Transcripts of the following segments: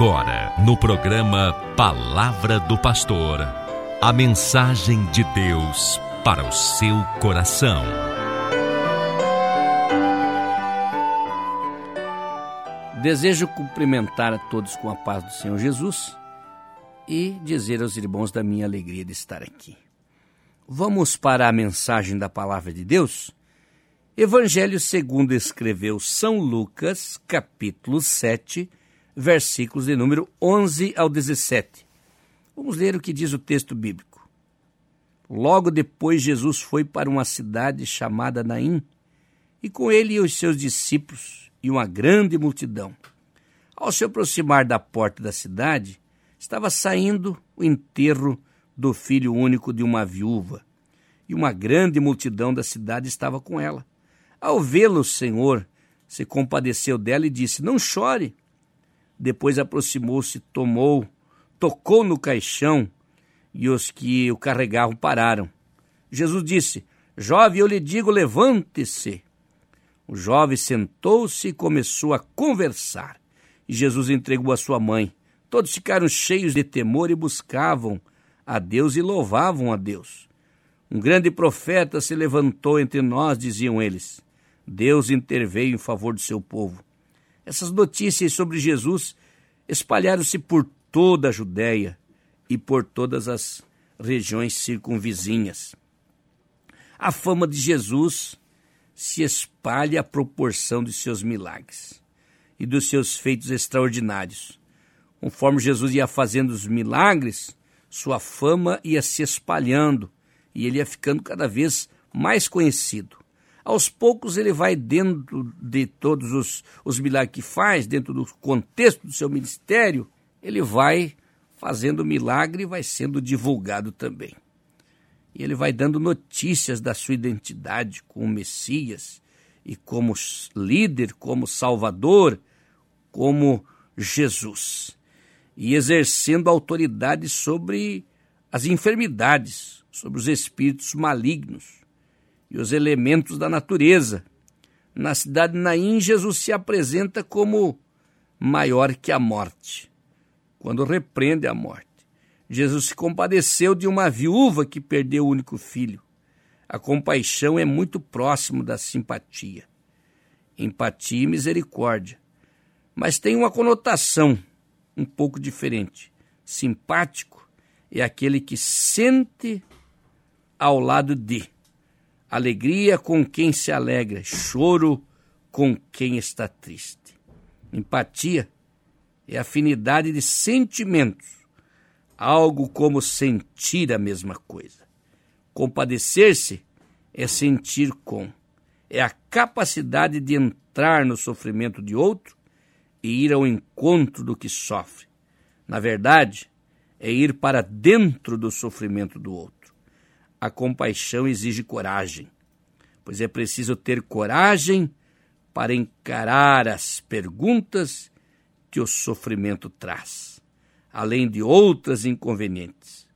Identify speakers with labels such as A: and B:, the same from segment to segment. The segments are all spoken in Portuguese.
A: Agora, no programa Palavra do Pastor, a mensagem de Deus para o seu coração.
B: Desejo cumprimentar a todos com a paz do Senhor Jesus e dizer aos irmãos da minha alegria de estar aqui. Vamos para a mensagem da palavra de Deus? Evangelho segundo escreveu São Lucas, capítulo 7, versículos de número 11 ao 17. Vamos ler o que diz o texto bíblico. Logo depois, Jesus foi para uma cidade chamada Naim, e com ele os seus discípulos e uma grande multidão. Ao se aproximar da porta da cidade, estava saindo o enterro do filho único de uma viúva, e uma grande multidão da cidade estava com ela. Ao vê-lo, o Senhor se compadeceu dela e disse: Não chore. Depois aproximou-se, tomou, tocou no caixão e os que o carregavam pararam. Jesus disse: Jovem, eu lhe digo, levante-se. O jovem sentou-se e começou a conversar. E Jesus entregou a sua mãe. Todos ficaram cheios de temor e buscavam a Deus e louvavam a Deus. Um grande profeta se levantou entre nós, diziam eles. Deus interveio em favor do seu povo. Essas notícias sobre Jesus espalharam-se por toda a Judéia e por todas as regiões circunvizinhas. A fama de Jesus se espalha à proporção de seus milagres e dos seus feitos extraordinários. Conforme Jesus ia fazendo os milagres, sua fama ia se espalhando e ele ia ficando cada vez mais conhecido aos poucos ele vai dentro de todos os, os milagres que faz, dentro do contexto do seu ministério, ele vai fazendo milagre e vai sendo divulgado também. E ele vai dando notícias da sua identidade como Messias e como líder, como Salvador, como Jesus. E exercendo autoridade sobre as enfermidades, sobre os espíritos malignos e os elementos da natureza. Na cidade de Naim, Jesus se apresenta como maior que a morte, quando repreende a morte. Jesus se compadeceu de uma viúva que perdeu o único filho. A compaixão é muito próximo da simpatia. Empatia e misericórdia. Mas tem uma conotação um pouco diferente. Simpático é aquele que sente ao lado de alegria com quem se alegra, choro com quem está triste. Empatia é afinidade de sentimentos, algo como sentir a mesma coisa. Compadecer-se é sentir com, é a capacidade de entrar no sofrimento de outro e ir ao encontro do que sofre. Na verdade, é ir para dentro do sofrimento do outro a compaixão exige coragem, pois é preciso ter coragem para encarar as perguntas que o sofrimento traz, além de outras inconvenientes.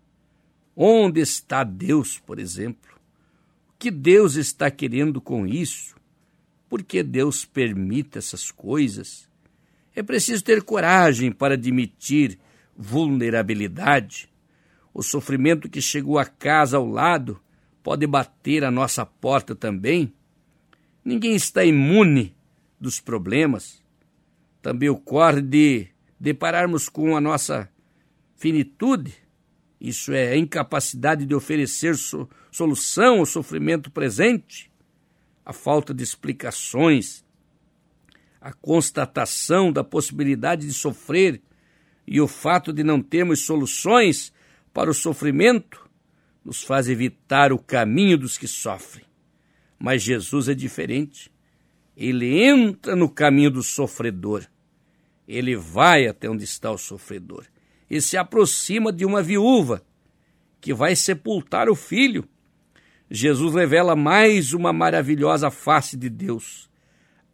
B: Onde está Deus, por exemplo? O que Deus está querendo com isso? Por que Deus permite essas coisas? É preciso ter coragem para admitir vulnerabilidade o sofrimento que chegou à casa ao lado pode bater à nossa porta também. Ninguém está imune dos problemas. Também ocorre de depararmos com a nossa finitude, isso é, a incapacidade de oferecer so solução ao sofrimento presente, a falta de explicações, a constatação da possibilidade de sofrer e o fato de não termos soluções para o sofrimento nos faz evitar o caminho dos que sofrem. Mas Jesus é diferente. Ele entra no caminho do sofredor. Ele vai até onde está o sofredor e se aproxima de uma viúva que vai sepultar o filho. Jesus revela mais uma maravilhosa face de Deus,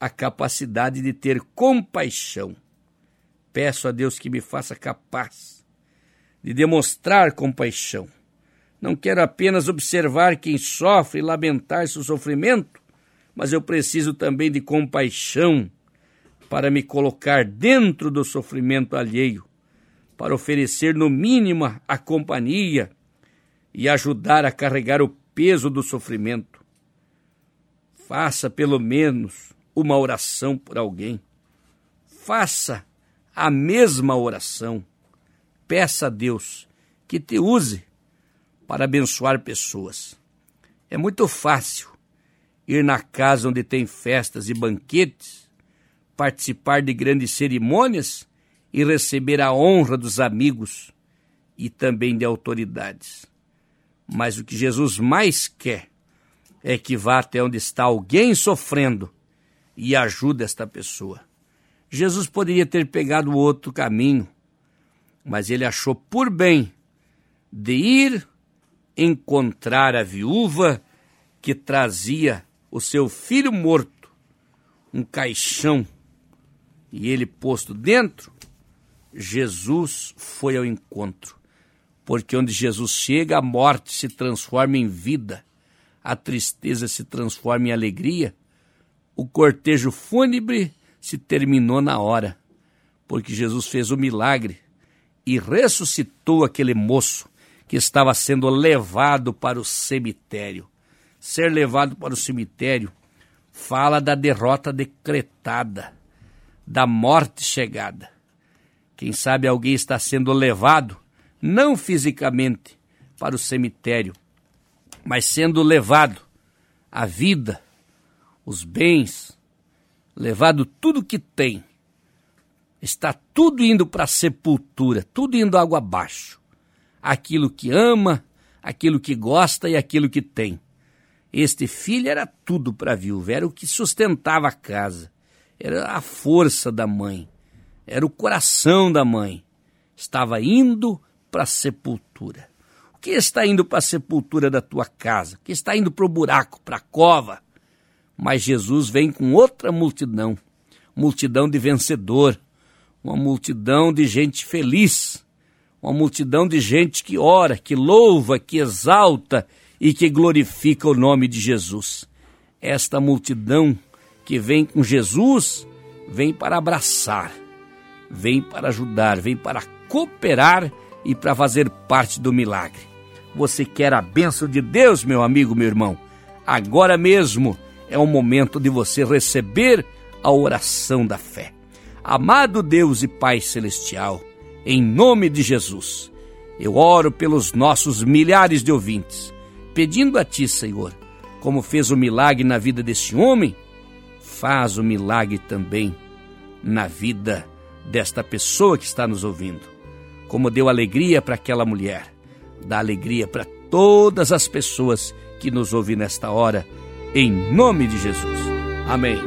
B: a capacidade de ter compaixão. Peço a Deus que me faça capaz de demonstrar compaixão. Não quero apenas observar quem sofre e lamentar seu sofrimento, mas eu preciso também de compaixão para me colocar dentro do sofrimento alheio, para oferecer no mínimo a companhia e ajudar a carregar o peso do sofrimento. Faça pelo menos uma oração por alguém. Faça a mesma oração. Peça a Deus que te use para abençoar pessoas. É muito fácil ir na casa onde tem festas e banquetes, participar de grandes cerimônias e receber a honra dos amigos e também de autoridades. Mas o que Jesus mais quer é que vá até onde está alguém sofrendo e ajude esta pessoa. Jesus poderia ter pegado outro caminho, mas ele achou por bem de ir encontrar a viúva que trazia o seu filho morto, um caixão, e ele posto dentro. Jesus foi ao encontro porque onde Jesus chega, a morte se transforma em vida, a tristeza se transforma em alegria, o cortejo fúnebre se terminou na hora, porque Jesus fez o milagre e ressuscitou aquele moço que estava sendo levado para o cemitério. Ser levado para o cemitério fala da derrota decretada, da morte chegada. Quem sabe alguém está sendo levado não fisicamente para o cemitério, mas sendo levado a vida, os bens, levado tudo que tem. Está tudo indo para a sepultura, tudo indo água abaixo. Aquilo que ama, aquilo que gosta e aquilo que tem. Este filho era tudo para a viúva, era o que sustentava a casa, era a força da mãe, era o coração da mãe. Estava indo para a sepultura? O que está indo para a sepultura da tua casa? O que está indo para o buraco, para a cova? Mas Jesus vem com outra multidão, multidão de vencedor, uma multidão de gente feliz, uma multidão de gente que ora, que louva, que exalta e que glorifica o nome de Jesus. Esta multidão que vem com Jesus vem para abraçar, vem para ajudar, vem para cooperar e para fazer parte do milagre. Você quer a bênção de Deus, meu amigo, meu irmão? Agora mesmo é o momento de você receber a oração da fé. Amado Deus e Pai Celestial, em nome de Jesus, eu oro pelos nossos milhares de ouvintes, pedindo a Ti, Senhor, como fez o milagre na vida desse homem, faz o milagre também na vida desta pessoa que está nos ouvindo como deu alegria para aquela mulher, dá alegria para todas as pessoas que nos ouvem nesta hora, em nome de Jesus. Amém.